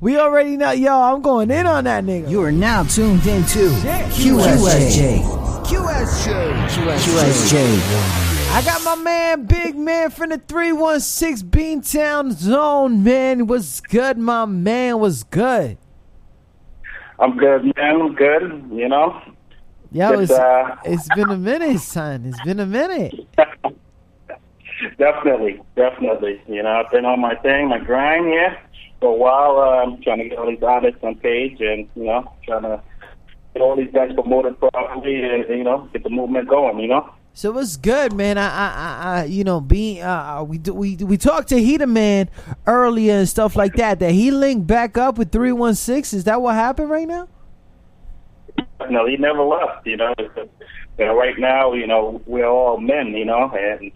We already know, yo. I'm going in on that nigga. You are now tuned into QSJ. QSJ. QSJ. QSJ. I got my man, big man from the 316 Beantown Zone, man. What's good, my man? What's good? I'm good, man. I'm good. You know. Yo, Just, it's, uh, it's been a minute, son. It's been a minute. definitely, definitely. You know, I've been on my thing, my grind, yeah, for a while. Uh, I'm trying to get all these artists on page, and you know, trying to get all these guys promoted properly, and you know, get the movement going. You know. So what's good, man? I, I, I, I you know, being, uh, we, do- we, we talked to Heater Man earlier and stuff like that. That he linked back up with three one six. Is that what happened right now? No, he never left. You know, you know, right now, you know, we're all men. You know, and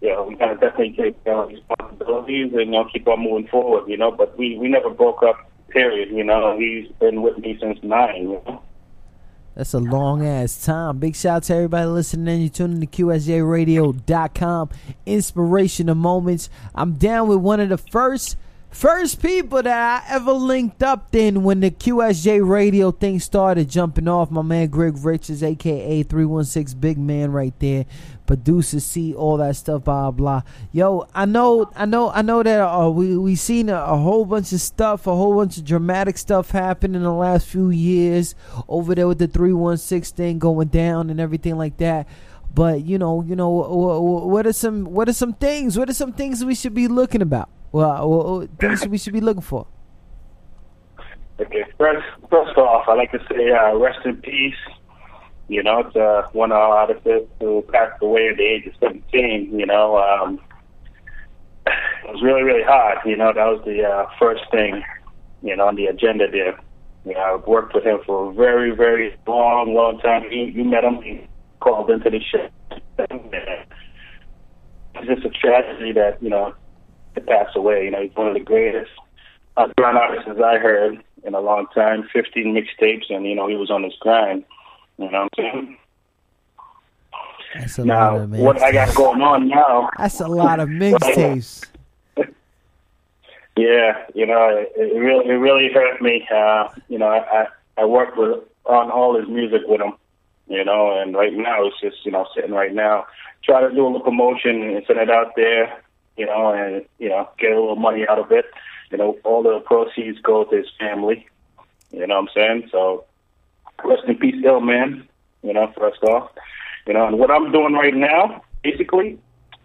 you know, we gotta definitely take uh, responsibilities and you know keep on moving forward. You know, but we we never broke up. Period. You know, he's been with me since nine. You know. That's a long ass time. Big shout out to everybody listening. And you're tuning to QSJRadio.com. Inspirational moments. I'm down with one of the first first people that I ever linked up then when the QSJ radio thing started jumping off. My man Greg Richards, aka 316 Big Man right there. Producer see all that stuff, blah blah. Yo, I know, I know, I know that uh, we we seen a, a whole bunch of stuff, a whole bunch of dramatic stuff happen in the last few years over there with the three one six thing going down and everything like that. But you know, you know, wh- wh- what are some what are some things? What are some things we should be looking about? Well, things we should be looking for. Okay, first, first off, I'd like to say uh, rest in peace. You know, to one of our artists who passed away at the age of 17. You know, um, it was really, really hard. You know, that was the uh, first thing, you know, on the agenda there. You know, I've worked with him for a very, very long, long time. You, you met him, he called into the show. It's just a tragedy that, you know, to pass away. You know, he's one of the greatest underground artists I heard in a long time. 15 mixtapes, and you know he was on his grind. You know what I'm saying? That's a Now, lot of what I got going on now? That's a lot of mixtapes. Yeah, you know, it, it really, it really hurt me. Uh, you know, I, I I worked with on all his music with him. You know, and right now it's just you know sitting right now, try to do a little promotion and send it out there. You know, and you know get a little money out of it. You know, all the proceeds go to his family. You know what I'm saying? So rest in peace, ill man. You know, first off, you know, and what I'm doing right now, basically,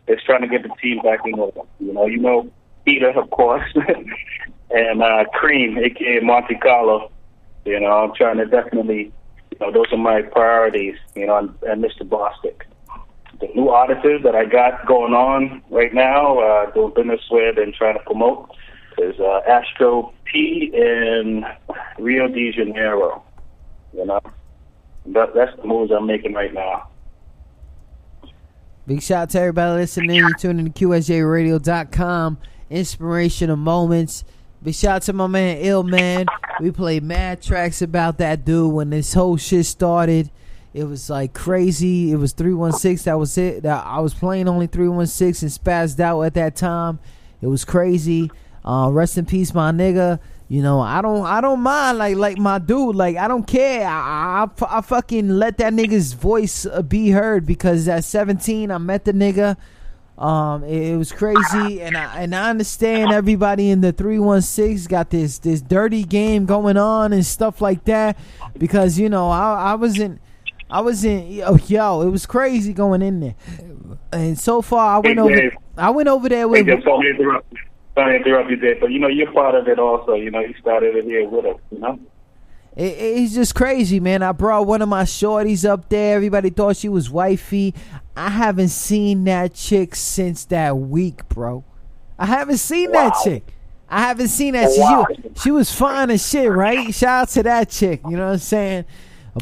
is trying to get the team back in order. You know, you know, Peter, of course, and uh, Cream, aka Monte Carlo. You know, I'm trying to definitely, you know, those are my priorities. You know, and, and Mr. Bostic. The new artists that I got going on right now, uh, doing business with and trying to promote, is uh, Astro P in Rio de Janeiro. You know, that, that's the moves I'm making right now. Big shout out to everybody listening. You're tuning to QSJRadio.com. Inspirational moments. Big shout out to my man Ill Man. We played mad tracks about that dude when this whole shit started. It was like crazy. It was 316. That was it. I was playing only 316 and spazzed out at that time. It was crazy. Uh, rest in peace, my nigga. You know, I don't, I don't mind like, like my dude. Like, I don't care. I, I, I fucking let that nigga's voice uh, be heard because at 17, I met the nigga. Um, it, it was crazy, and I and I understand everybody in the three one six got this this dirty game going on and stuff like that because you know I I wasn't I wasn't yo, yo it was crazy going in there, and so far I went Hey, over Dave. I went over there with just don't interrupt. Don't you there, but you know you're part of it also. You know you started it here with us. You know. It, it's just crazy, man. I brought one of my shorties up there. Everybody thought she was wifey. I haven't seen that chick since that week, bro. I haven't seen that chick. I haven't seen that. Wow. She, she was fine as shit, right? Shout out to that chick. You know what I'm saying?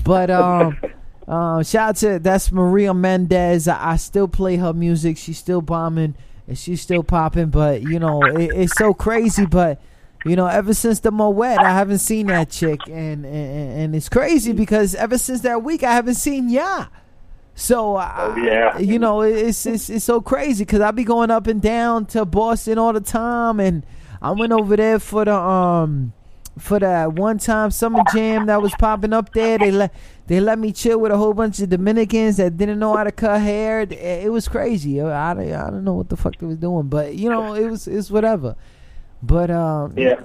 But um, uh, shout out to that's Maria Mendez. I, I still play her music. She's still bombing and she's still popping. But you know, it, it's so crazy. But you know, ever since the Moet, I haven't seen that chick, and and, and it's crazy because ever since that week, I haven't seen Ya. So I, yeah. you know, it's it's it's so crazy because I be going up and down to Boston all the time, and I went over there for the um for that one time summer jam that was popping up there. They let they let me chill with a whole bunch of Dominicans that didn't know how to cut hair. It, it was crazy. I, I, don't know what the fuck they was doing, but you know it was it's whatever. But um, yeah,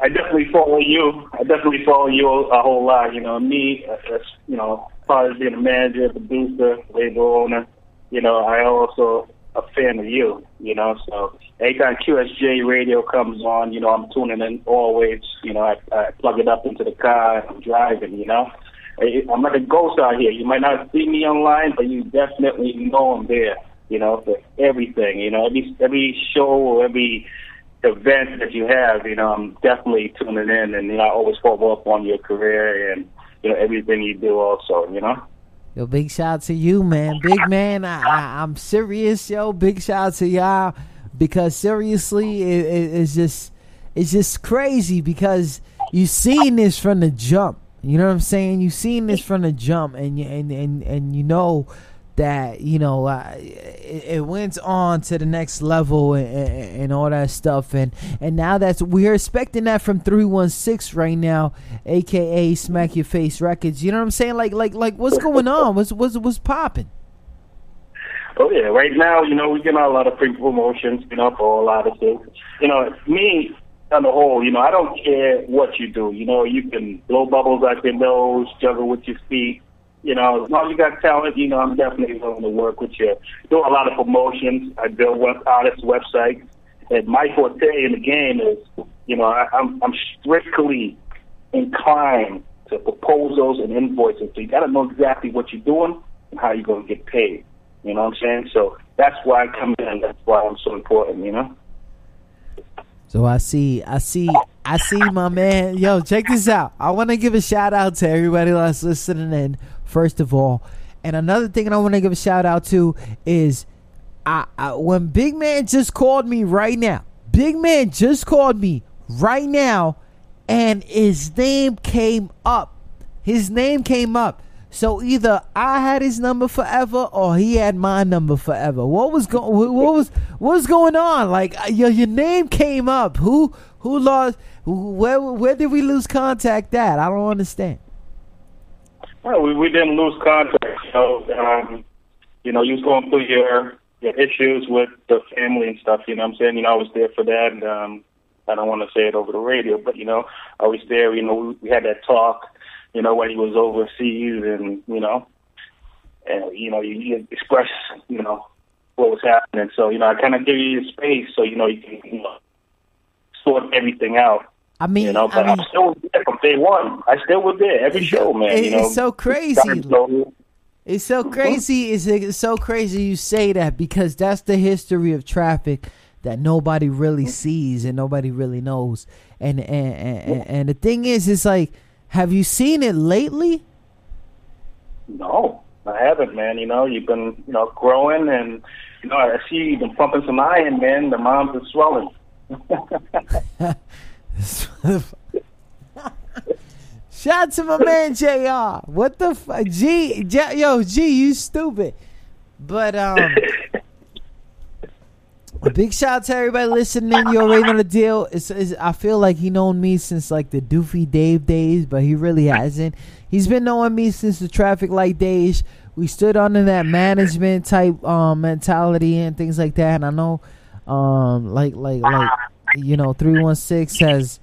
I, definitely follow you. I definitely follow you a whole lot. You know, me, as you know, as far as being a manager, producer, label owner, you know, I also a fan of you. You know, so anytime QSJ radio comes on, you know, I'm tuning in always. You know, I, I plug it up into the car. I'm driving. You know, I'm like a ghost out here. You might not see me online, but you definitely know I'm there. You know, for everything. You know, every every show or every events that you have, you know, I'm definitely tuning in, and you know, I always follow up on your career and you know everything you do. Also, you know. Yo, big shout out to you, man. Big man, I, I, am serious, yo. Big shout out to y'all because seriously, it, it, it's just it's just crazy because you seen this from the jump. You know what I'm saying? You seen this from the jump, and and and and you know that you know uh, it, it, went on to the next level and, and, all that stuff. And and now that's we're expecting that from 316 right now aka smack your face records. You know what i'm saying? Like like like what's going on? What's what's what's popping oh yeah. Right now you know we get a lot of free promotions you know for a lot of things. You know me on the whole you know i don't care what you do. You know you can blow bubbles out your nose juggle with your feet you know, as long as you got talent, you know, I'm definitely willing to work with you. Do a lot of promotions. I build web artists websites. And my forte in the game is, you know, I, I'm I'm strictly inclined to proposals and invoices. So you got to know exactly what you're doing and how you're going to get paid. You know what I'm saying? So that's why I come in. That's why I'm so important. You know. So I see, I see, I see my man. Yo, check this out. I want to give a shout out to everybody that's listening in first of all. And another thing I want to give a shout out to is I, I, when Big Man just called me right now. Big Man just called me right now, and his name came up. His name came up. So either I had his number forever or he had my number forever. What was going? What was what was going on? Like uh, your your name came up. Who who lost? Where where did we lose contact at? I don't understand. Well, we, we didn't lose contact. So, um, you know, you was going through your your issues with the family and stuff. You know, what I'm saying, you know, I was there for that. And, um, I don't want to say it over the radio, but you know, I was there. You know, we, we had that talk. You know, when he was overseas, and you know, and you know, you, you express, you know, what was happening. So, you know, I kind of give you space so you know you can you know, sort everything out. I mean, you know, but I mean, am still there from day one. I still was there every show, man. It, you know, it's so crazy. It's so crazy. It's, it's so crazy you say that because that's the history of traffic that nobody really mm-hmm. sees and nobody really knows. And and and, and the thing is, it's like, have you seen it lately? No, I haven't, man. You know, you've been you know growing, and you know, I see you've been pumping some iron, man. The moms are swelling. Shout to my man JR. What the fuck? G, J, yo, G, you stupid. But, um, a big shout out to everybody listening. You already know the deal. It's, it's, I feel like he known me since like the Doofy Dave days, but he really hasn't. He's been knowing me since the traffic light days. We stood under that management type um, mentality and things like that. And I know, um, like like like you know, three one six has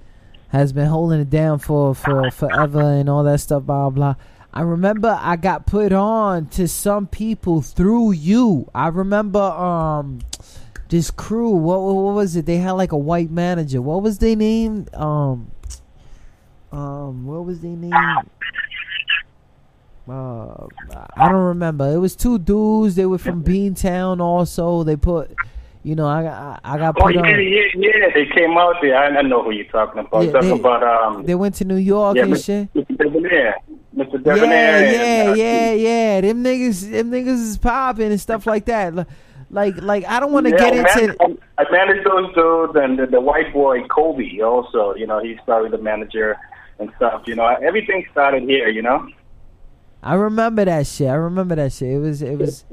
has been holding it down for for forever and all that stuff. Blah blah. I remember I got put on to some people through you. I remember um this crew. What what was it? They had like a white manager. What was their name? Um um what was their name? Uh, I don't remember. It was two dudes. They were from Beantown. Also, they put you know, I got I got oh, yeah, on. Yeah, yeah, they came out there. I, I know who you're talking about. Yeah, talking they, about um. They went to New York yeah, and Mr. shit. Mr. Debonair. Mr. Debonair. Yeah, yeah, uh, yeah, yeah. Them niggas, them niggas is popping and stuff like that. Like, like I don't want to yeah, get man, into. I managed those dudes and the, the white boy Kobe also. You know, he's probably the manager and stuff. You know, everything started here. You know. I remember that shit. I remember that shit. It was, it was,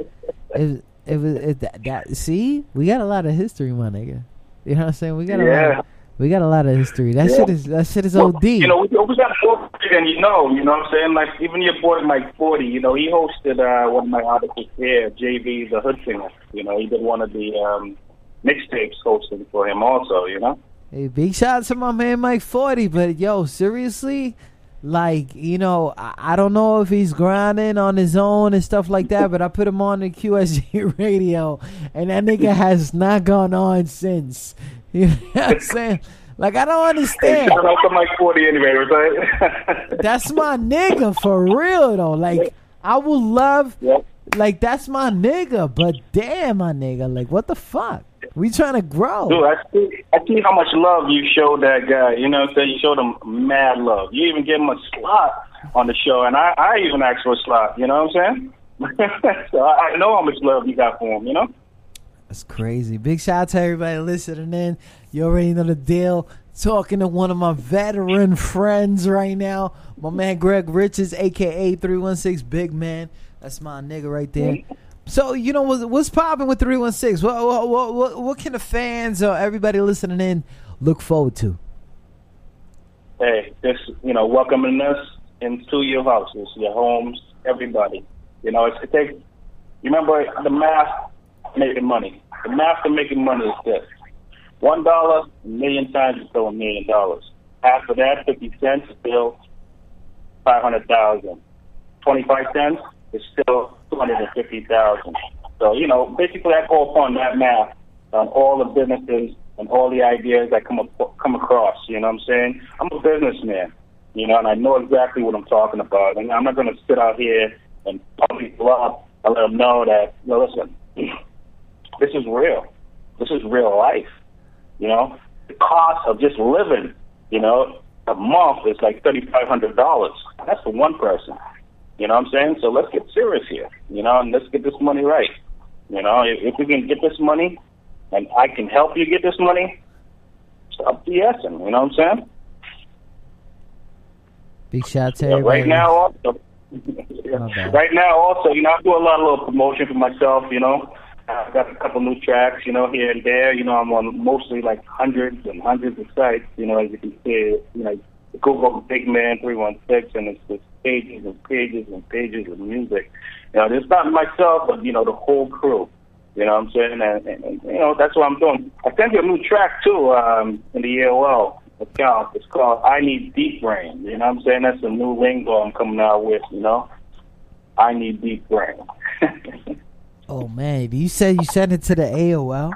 it was it was it, that, that, See, we got a lot of history, my nigga. You know what I'm saying? We got a yeah. lot. We got a lot of history. That Yeah. shit is that shit is Well, OD. You know, we, we got four and you know, you know what I'm saying? Like even your boy Mike Forty, you know, he hosted uh, one of my articles here, JV the Hood Singer. You know, he did one of the um, mixtapes hosting for him also. You know. Hey, big shout out to my man Mike Forty, but yo, seriously, like you know, I, I don't know if he's grinding on his own and stuff like that, but I put him on the QSJ radio, and that nigga has not gone on since. You know what I'm saying? Like I don't Hey, understand. shout out to Mike Forty anyway, right? That's my nigga for real though. Like I would love, Yep. like that's my nigga, but damn, my nigga, like what the fuck? We trying to grow. Dude, I see, I see how much love you showed that guy. You know what I'm saying? You showed him mad love. You even gave him a slot on the show, and I, I even asked for a slot. You know what I'm saying? so I, I know how much love you got for him, you know? That's crazy. Big shout out to everybody listening in. You already know the deal. Talking to one of my veteran friends right now, my man Greg Richards, aka 316 Big Man. That's my nigga right there. So you know what's, what's popping with 316? What, what what what what can the fans or everybody listening in look forward to? Hey, just, you know, welcoming us into your houses, your homes, everybody. You know, it's, it takes, remember the math making money. The math of making money is this. One dollar, a million times is still a million dollars. After that, 50 cents is still 500,000. 25 cents is still 250,000. So, you know, basically I go upon that math on all the businesses and all the ideas that come up, come across, you know what I'm saying? I'm a businessman, you know, and I know exactly what I'm talking about. And I'm not going to sit out here and pump people up and let them know that, you know, listen, this is real. This is real life, you know? The cost of just living, you know, a month is like $3,500. That's for one person. You know what I'm saying? So let's get serious here, you know, and let's get this money right. You know, if, if we can get this money and I can help you get this money, stop BSing, you know what I'm saying? Big shout out to Yeah, everybody. right now, also, right now, also, you know, I do a lot of little promotion for myself. You know, I've got a couple new tracks, you know, here and there. You know, I'm on mostly like hundreds and hundreds of sites. You know, as you can see, you know, Google Big Man three one six, and it's just pages and pages and pages of music. You know, it's not myself, but you know, the whole crew. You know what I'm saying? And, and, and you know, that's what I'm doing. I sent you a new track too um, in the AOL account. It's called I Need Deep Brain. You know what I'm saying? That's a new lingo I'm coming out with, you know? I need deep brain. Oh man, you said you sent it to the AOL.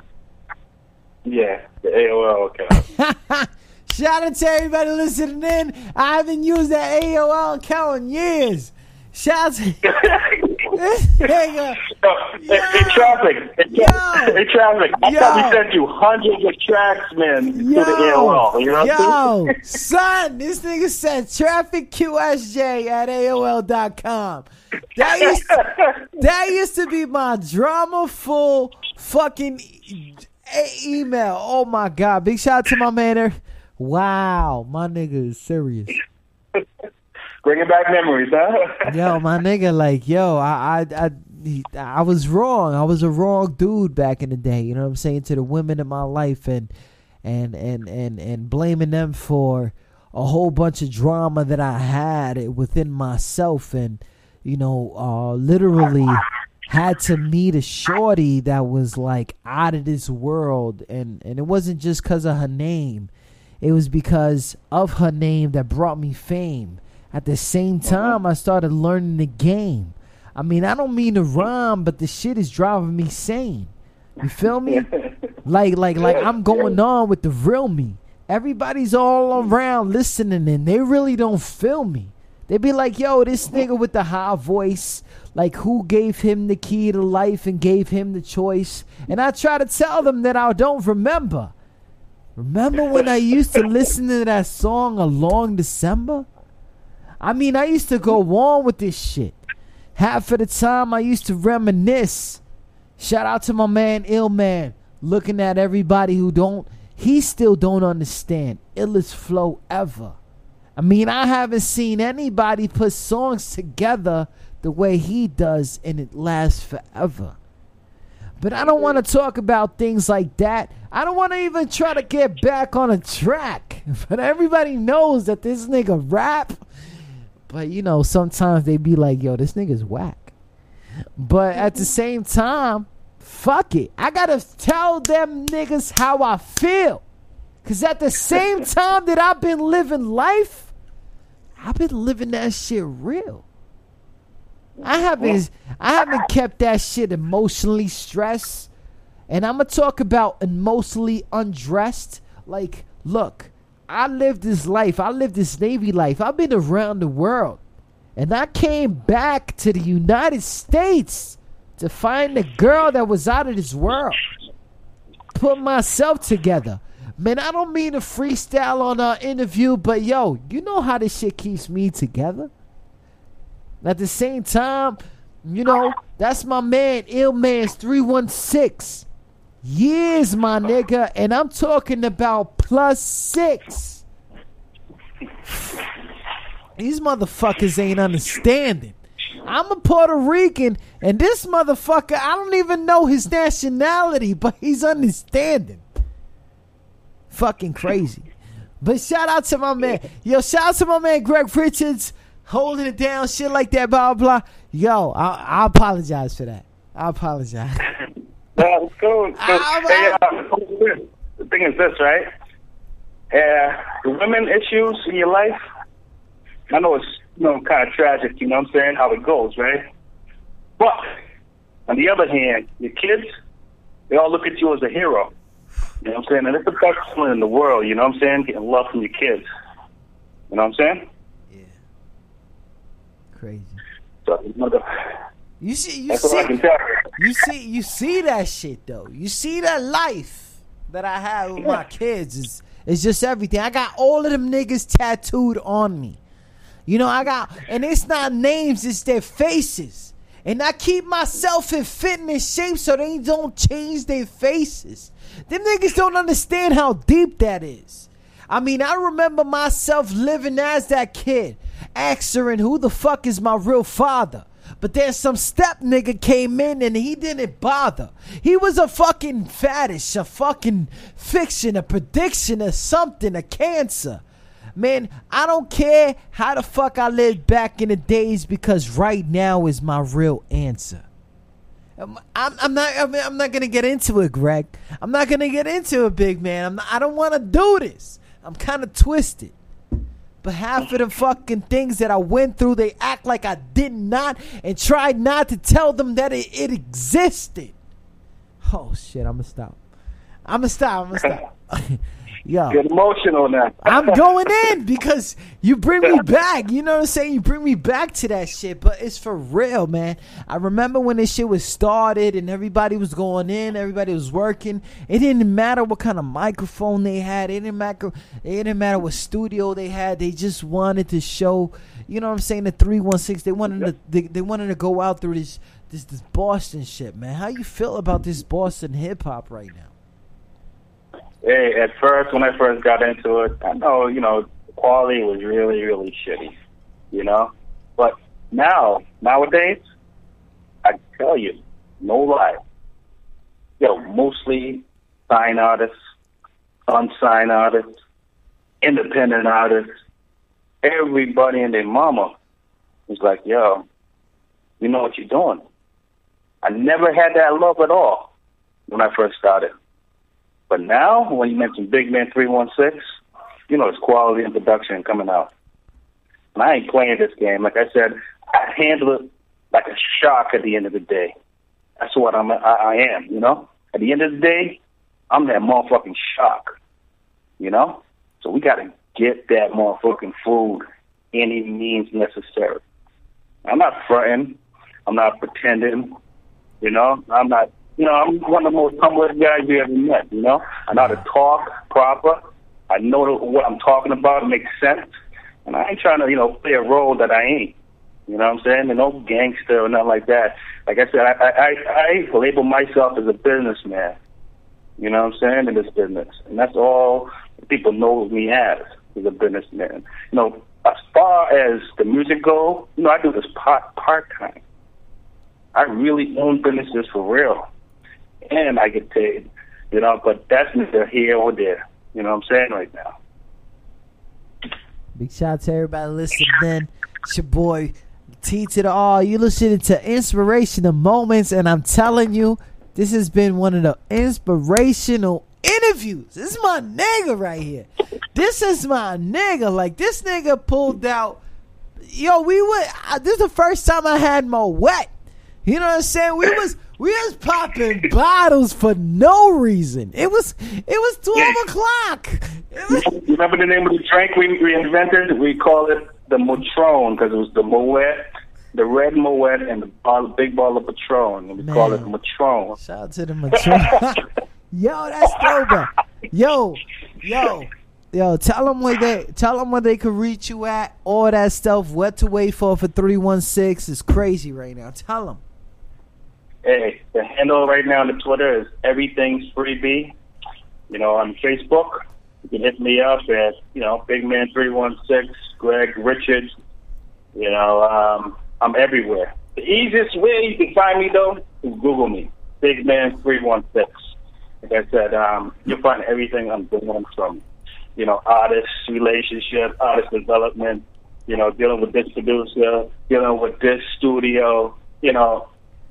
yeah, the AOL account. Shout out to everybody listening in. I haven't used that AOL account in years. Shout out to this nigga. Hey, hey, traffic. Hey, Yo. traffic. I thought Yo. we sent you hundreds of tracks, man, to the AOL. You know yo, son, this nigga said traffic QSJ at AOL.com. That used, that used to be my drama full fucking e- email. Oh my God. Big shout out to my man. Wow, my nigga is serious. Bringing back memories, huh? Yo, my nigga, like, yo, I, I, I, I was wrong. I was a wrong dude back in the day. You know what I'm saying to the women in my life, and and and and and blaming them for a whole bunch of drama that I had within myself, and you know, uh, literally had to meet a shorty that was like out of this world, and and it wasn't just because of her name. It was because of her name that brought me fame. At the same uh-huh. time, I started learning the game. I mean, I don't mean to rhyme, but the shit is driving me sane. You feel me? Like, like, like I'm going on with the real me. Everybody's all around listening, and they really don't feel me. They be like, "Yo, this nigga with the high voice, like, who gave him the key to life and gave him the choice?" And I try to tell them that I don't remember. Remember when I used to listen to that song "A Long December"? I mean, I used to go on with this shit. Half of the time, I used to reminisce. Shout out to my man Illman, looking at everybody who don't. He still don't understand illest flow ever. I mean, I haven't seen anybody put songs together the way he does, and it lasts forever. But I don't want to talk about things like that. I don't want to even try to get back on a track. But everybody knows that this nigga rap. But you know, sometimes they be like, yo, this nigga's whack. But at the same time, fuck it. I gotta tell them niggas how I feel. Cause at the same time that I've been living life, I've been living that shit real. I haven't I haven't kept that shit emotionally stressed. And I'm gonna talk about emotionally undressed. Like, look, I lived this life. I lived this Navy life. I've been around the world. And I came back to the United States to find a girl that was out of this world. Put myself together. Man, I don't mean to freestyle on our interview, but yo, you know how this shit keeps me together? At the same time, you know, that's my man, Illman's 316. Years, my nigga, and I'm talking about plus six. These motherfuckers ain't understanding. I'm a Puerto Rican, and this motherfucker, I don't even know his nationality, but he's understanding. Fucking crazy. But shout out to my man. Yo, shout out to my man Greg Richards holding it down, shit like that, blah, blah. Yo, I, I apologize for that. I apologize. Well, it's cool. It's cool. Hey, uh, the thing is this, right? Uh, the women issues in your life, I know it's you know kind of tragic, you know what I'm saying, how it goes, right? But on the other hand, your kids, they all look at you as a hero. You know what I'm saying? And it's the best feeling in the world, you know what I'm saying? Getting love from your kids. You know what I'm saying? Crazy. So, you You see, you that's all I can see, you. you see, you see that shit though. You see that life that I have with my kids is is just everything. I got all of them niggas tattooed on me. You know, I got, and it's not names, it's their faces. And I keep myself in fitness shape so they don't change their faces. Them niggas don't understand how deep that is. I mean, I remember myself living as that kid, answering who the fuck is my real father. But then some step nigga came in and he didn't bother. He was a fucking fetish, a fucking fiction, a prediction, or something, a cancer. Man, I don't care how the fuck I lived back in the days because right now is my real answer. I'm, I'm, I'm not. I'm, not gonna get into it, Greg. I'm not gonna get into it, big man. Not, I don't want to do this. I'm kind of twisted. But half of the fucking things that I went through, they act like I did not, and tried not to tell them that it, it existed. Oh shit! I'm gonna stop. I'm gonna stop. I'm gonna stop. Yo. Get emotional now. I'm going in because you bring me back. You know what I'm saying? You bring me back to that shit, but it's for real, man. I remember when this shit was started and everybody was going in, everybody was working. It didn't matter what kind of microphone they had. It didn't matter. It didn't matter what studio they had. They just wanted to show. You know what I'm saying? The three one six. They wanted to. They, they wanted to go out through this this this Boston shit, man. How you feel about this Boston hip hop right now? Hey, at first, when I first got into it, I know, you know, quality was really, really shitty, you know? But now, nowadays, I tell you, no lie, yo, mostly sign artists, unsigned artists, independent artists, everybody and their mama was like, yo, you know what you're doing. I never had that love at all when I first started. But now, when you mention Big Man 316, you know, it's quality and production coming out. And I ain't playing this game. Like I said, I handle it like a shark at the end of the day. That's what I'm, I, I am, you know? At the end of the day, I'm that motherfucking shark, you know? So we got to get that motherfucking food any means necessary. I'm not fronting. I'm not pretending. You know, I'm not. You know, I'm one of the most humblest guys you ever met. You know, I know how to talk proper. I know what I'm talking about. It makes sense, and I ain't trying to, you know, play a role that I ain't. You know what I'm saying? And no gangster or nothing like that. Like I said, I I I, I label myself as a businessman. You know what I'm saying in this business, and that's all people know me as is a businessman. You know, as far as the music go, you know, I do this part part time. I really own businesses for real. And I get paid. You know, but that's neither here or there. You know what I'm saying right now. Big shout out to everybody listening. in. It's your boy T to the R. You listening to inspirational moments, and I'm telling you, this has been one of the inspirational interviews. This is my nigga right here. This is my nigga. Like this nigga pulled out. Yo, we. Uh, this is the first time I had my wet. You know what I'm saying? We was we was popping bottles for no reason. It was it was twelve o'clock. Was, Remember the name of the drink we, we invented? We call it the Matron because it was the Moet, the red Moet, and the bottle, big bottle of Patron. And we call it Man. Matron. Shout out to the mature. yo, that's throwback. Yo, yo, yo. Tell them where they tell them where they could reach you at. All that stuff. What to wait for for three one six is crazy right now. Tell them. Hey, the handle right now on the Twitter is everything's freebie. You know, on Facebook, you can hit me up at you know Big Man three one six Greg Richards. You know, um, I'm everywhere. The easiest way you can find me though is Google me, Big Man three one six. Like I said, um, you'll find everything I'm doing from you know artist relationship, artist development. You know, dealing with this producer, dealing with this studio. You know,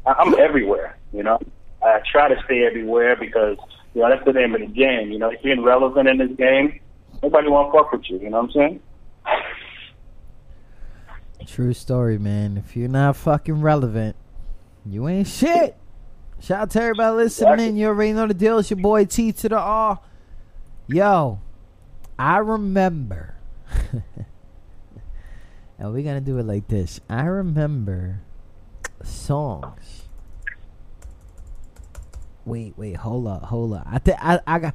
I'm everywhere. You know, I try to stay everywhere because you know that's the name of the game. You know, if you're relevant in this game, nobody want to fuck with you. You know what I'm saying? True story, man. If you're not fucking relevant, you ain't shit. Shout out to everybody listening in. You already know the deal. It's your boy T to the R. Yo, I remember. and we're gonna do it like this. I remember songs. Wait, wait, hold up, hold up. I think I, I got,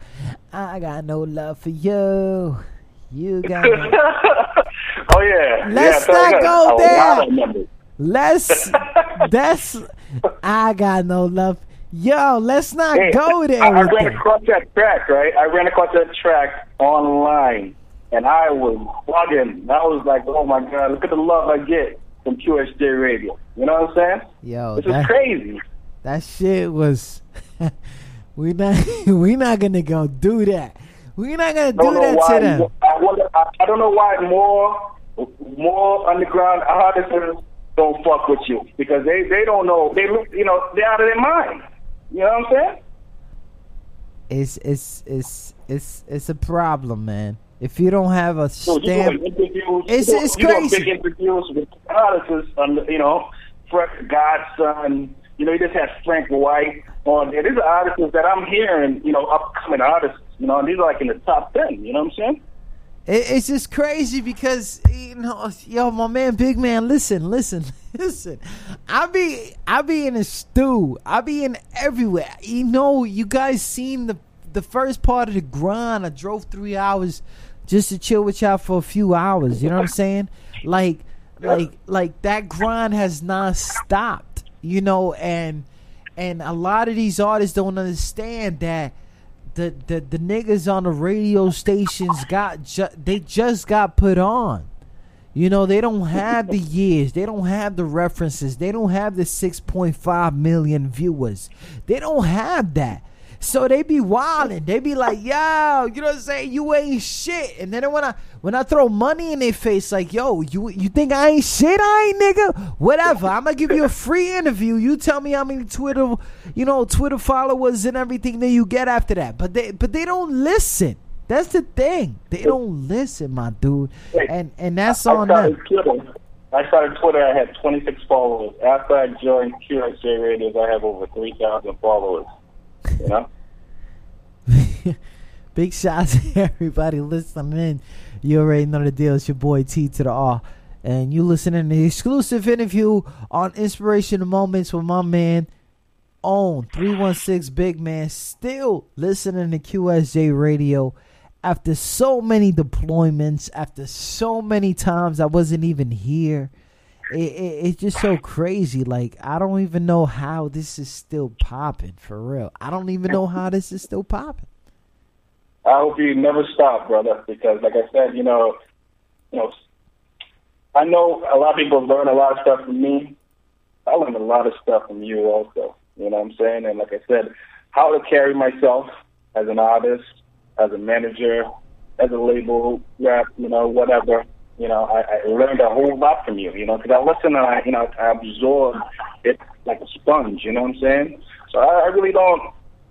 I got no love for you. You got. No- oh yeah. Let's yeah, not go there. Let's that's I got no love. Yo, let's not Hey, go there I, I ran across that track, right? I ran across that track online, and I was bugging. I was like, "Oh my god, look at the love I get from QSJ Radio." You know what I'm saying? Yo, This is crazy. that shit was we not we not gonna go do that. we not gonna do that why. to them. I, wonder, I, I don't know why more more underground artists don't fuck with you because they they don't know. They look, you know, they're out of their mind. You know what I'm saying? It's it's it's it's it's a problem, man. If you don't have a stamp, interviews, It's- you it's you crazy. big interviews with artists, on you know, Frank Godson. You know, you just had Frank White on there. These are artists that I'm hearing. You know, upcoming artists. You know, and these are like in the top ten. You know what I'm saying? It, it's just crazy because you know, yo, my man, big man, listen, listen, listen. I be, I be in a stew. I be in everywhere. You know, you guys seen the the first part of the grind. I drove three hours just to chill with y'all for a few hours. You know what I'm saying? Like, like, like that grind has not stopped. You know, and and a lot of these artists don't understand that the the, the niggas on the radio stations got ju- they just got put on. You know, they don't have the years, they don't have the references, they don't have the 6.5 million viewers. They don't have that. So they be wilding. They be like, yo, you know what I'm saying? You ain't shit. And then when I when I throw money in their face, like, yo, you you think I ain't shit? I ain't nigga. Whatever. I'm gonna give you a free interview. You tell me how many Twitter, you know, Twitter followers and everything that you get after that. But they but they don't listen. That's the thing. They don't listen, my dude. And and that's on them. I started Twitter. I had 26 followers. After I joined QSJ Radios, I have over 3,000 followers. You know. Big shout out to everybody listening in. You already know the deal. It's your boy T to the R. And you listening to the exclusive interview on Inspirational Moments with my man on 316 Big Man. Still listening to QSJ Radio after so many deployments, after so many times I wasn't even here. It, it, it's just so crazy. Like, I don't even know how this is still popping for real. I don't even know how this is still popping. I hope you never stop, brother, because like I said, you know, you know, I know a lot of people learn a lot of stuff from me. I learned a lot of stuff from you also. You know what I'm saying? And like I said, how to carry myself as an artist, as a manager, as a label rep, you know, whatever. You know, I, I learned a whole lot from you, you know, because I listen and I, you know, I absorb it like a sponge, you know what I'm saying? So I, I really don't,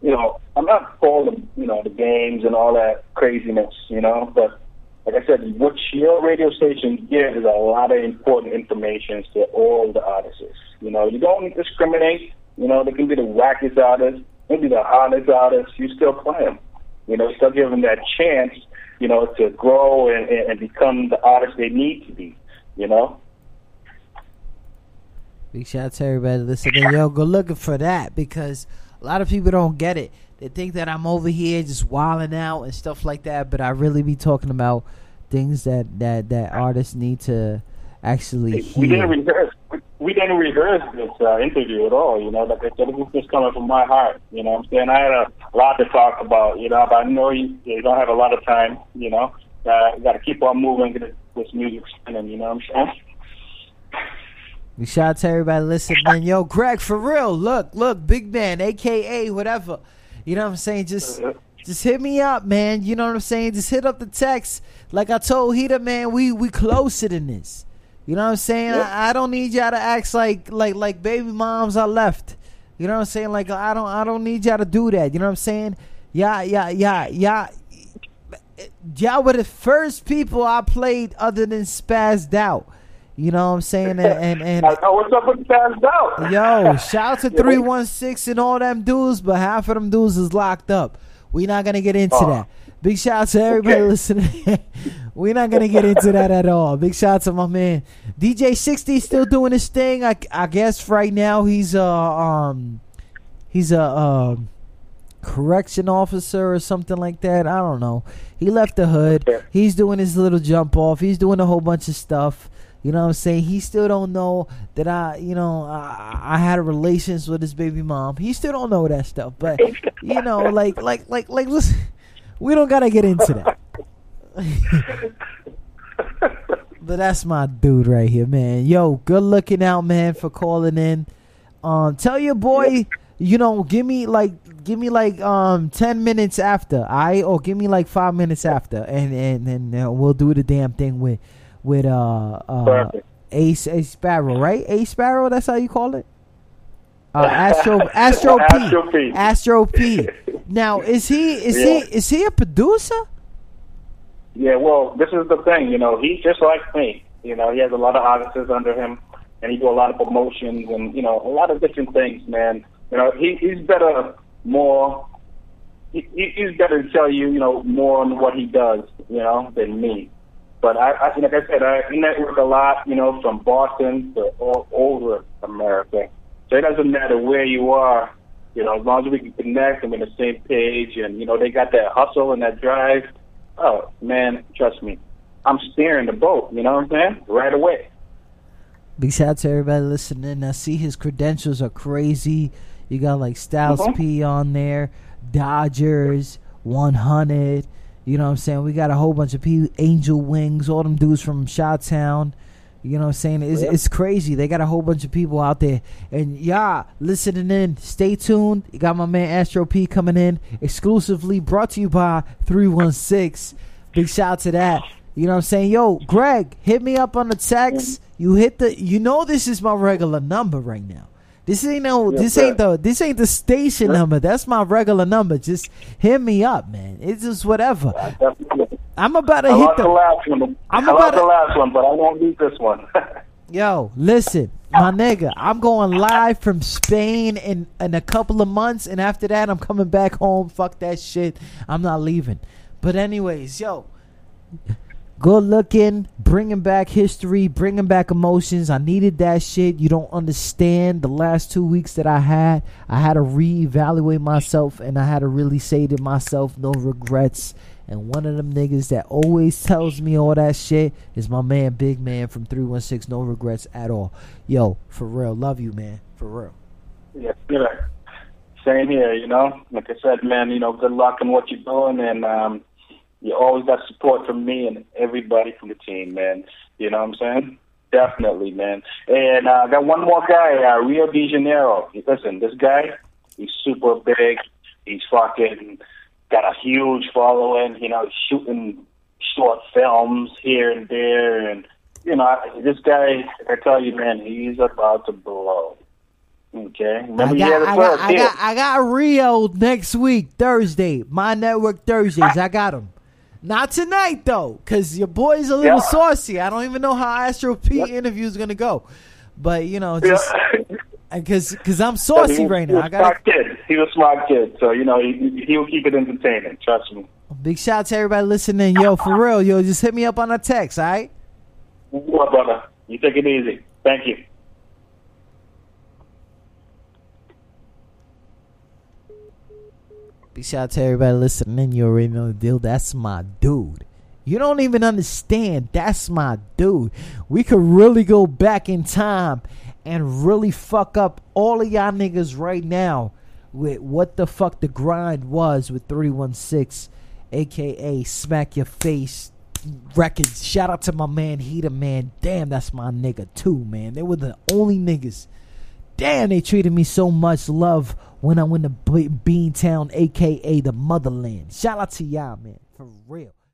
you know, I'm not for all the, you know, the games and all that craziness, you know, but like I said, what your radio station gives is a lot of important information to all the artists. You know, you don't discriminate. You know, they can be the wackiest artists, maybe the hardest artists. You still play them. You know, still give them that chance. You know, to grow and, and become the artist they need to be. You know. Big shout out to everybody listening. Yo, go looking for that because a lot of people don't get it. They think that I'm over here just wilding out and stuff like that, but I really be talking about things that that that artists need to actually hear. We didn't rehearse. We didn't rehearse this uh, interview at all. You know, like I said, it was just coming from my heart. You know, what I'm saying I had a lot to talk about. You know, but I know you, you don't have a lot of time. You know, uh, got to keep on moving, get this music spinning. You know what I'm saying? We shout out to everybody listening. Man. Yo, Greg, for real, look, look, big man, aka whatever. You know what I'm saying? Just just hit me up, man. You know what I'm saying? Just hit up the text. Like I told Heater, man, we we closer than this. You know what I'm saying? Yep. I, I don't need y'all to act like like like baby moms are left. You know what I'm saying? Like I don't I don't need y'all to do that. You know what I'm saying? Yeah, yeah, yeah, yeah. Y'all were the first people I played other than Spazzed Out. You know what I'm saying? And and, and I know what's up with Out. Yo, shout out to 316 and all them dudes, but half of them dudes is locked up. We're not to get into Oh. that. Big shout out to everybody Okay. listening. We're not to get into that at all. Big shout out to my man. DJ 60 still doing his thing. I, I guess right now he's a, um, he's a, um, correction officer or something like that. I don't know. He left the hood. He's doing his little jump off. He's doing a whole bunch of stuff. You know what I'm saying? He still don't know that I, you know, I, I had a relations with his baby mom. He still don't know that stuff. But you know, like, like, like, like, listen, we don't gotta get into that. but that's my dude right here, man. Yo, good looking out, man, for calling in. Um, tell your boy, you know, give me like, give me like, um, ten minutes after, I or give me like five minutes after, and and and uh, we'll do the damn thing with, with uh, uh. Ace Ace Sparrow, right? Ace Sparrow, that's how you call it. Uh, Astro Astro P. Astro P. Astro P. Now, is he is Yeah. he is he a producer? Yeah, well, this is the thing, you know, he's just like me. You know, he has a lot of artists under him, and he do a lot of promotions and, you know, a lot of different things, man. You know, he, he's better, more, he, he- he's better to tell you, you know, more on what he does, you know, than me. But I, I like I said, I network a lot, you know, from Boston to all over America. So it doesn't matter where you are, you know, as long as we can connect and we're on the same page and, you know, they got that hustle and that drive. Oh, man, trust me. I'm steering the boat, you know what I'm saying? Right away. Big shout out to everybody listening. I see his credentials are crazy. You got like Styles Mhm. P on there, Dodgers, 100. You know what I'm saying? We got a whole bunch of people, Angel Wings, all them dudes from Shot Town. You know what I'm saying? It's, it's crazy. They got a whole bunch of people out there. And y'all listening in, stay tuned. You got my man Astro P coming in exclusively brought to you by 316. Big shout out to that. You know what I'm saying? Yo, Greg, hit me up on the text. You hit the you know this is my regular number right now. This ain't no Yes, this ain't the this ain't the station number. That's my regular number. Just hit me up, man. It's just whatever. I'm about to I hit the the last one. I'm I about to- the last one, but I won't need this one. Yo, listen, my nigga, I'm going live from Spain in, in a couple of months, and after that, I'm coming back home. Fuck that shit. I'm not leaving. But, anyways, yo, good looking, bringing back history, bringing back emotions. I needed that shit. You don't understand the last two weeks that I had. I had to reevaluate myself, and I had to really say to myself, no regrets. And one of them niggas that always tells me all that shit is my man, Big Man from 316. No regrets at all. Yo, for real. Love you, man. For real. yeah, yeah. Same here, you know. Like I said, man, you know, good luck in what you're doing, and um, you always got support from me and everybody from the team, man. You know what I'm saying? Definitely, man. And uh, I got one more guy, uh, Rio de Janeiro. Listen, this guy, he's super big. He's fucking got a huge following. You know, shooting short films here and there, and you know, this guy. I tell you, man, he's about to blow. Okay, remember I got, I, got, I, got, I got Rio next week, Thursday. My network Thursdays. I got him. Not tonight though, because your boy's a little yeah. saucy. I don't even know how Astro P yeah. interview is gonna go, but you know, just because yeah. because I'm saucy he, right now. I got smart kid. He's a smart kid, so you know he he'll keep it entertaining. Trust me. Big shout out to everybody listening, yo, for real, yo. Just hit me up on a text, all right? What, brother? You take it easy. Thank you. Big shout out to everybody listening. You already know the deal. That's my dude. You don't even understand. That's my dude. We could really go back in time and really fuck up all of y'all niggas right now with what the fuck the grind was with 316, aka Smack Your Face Records. Shout out to my man Heater Man. Damn, that's my nigga too, man. They were the only niggas. Damn, they treated me so much love when I went to Beantown, aka the motherland. Shout out to y'all, man, for real.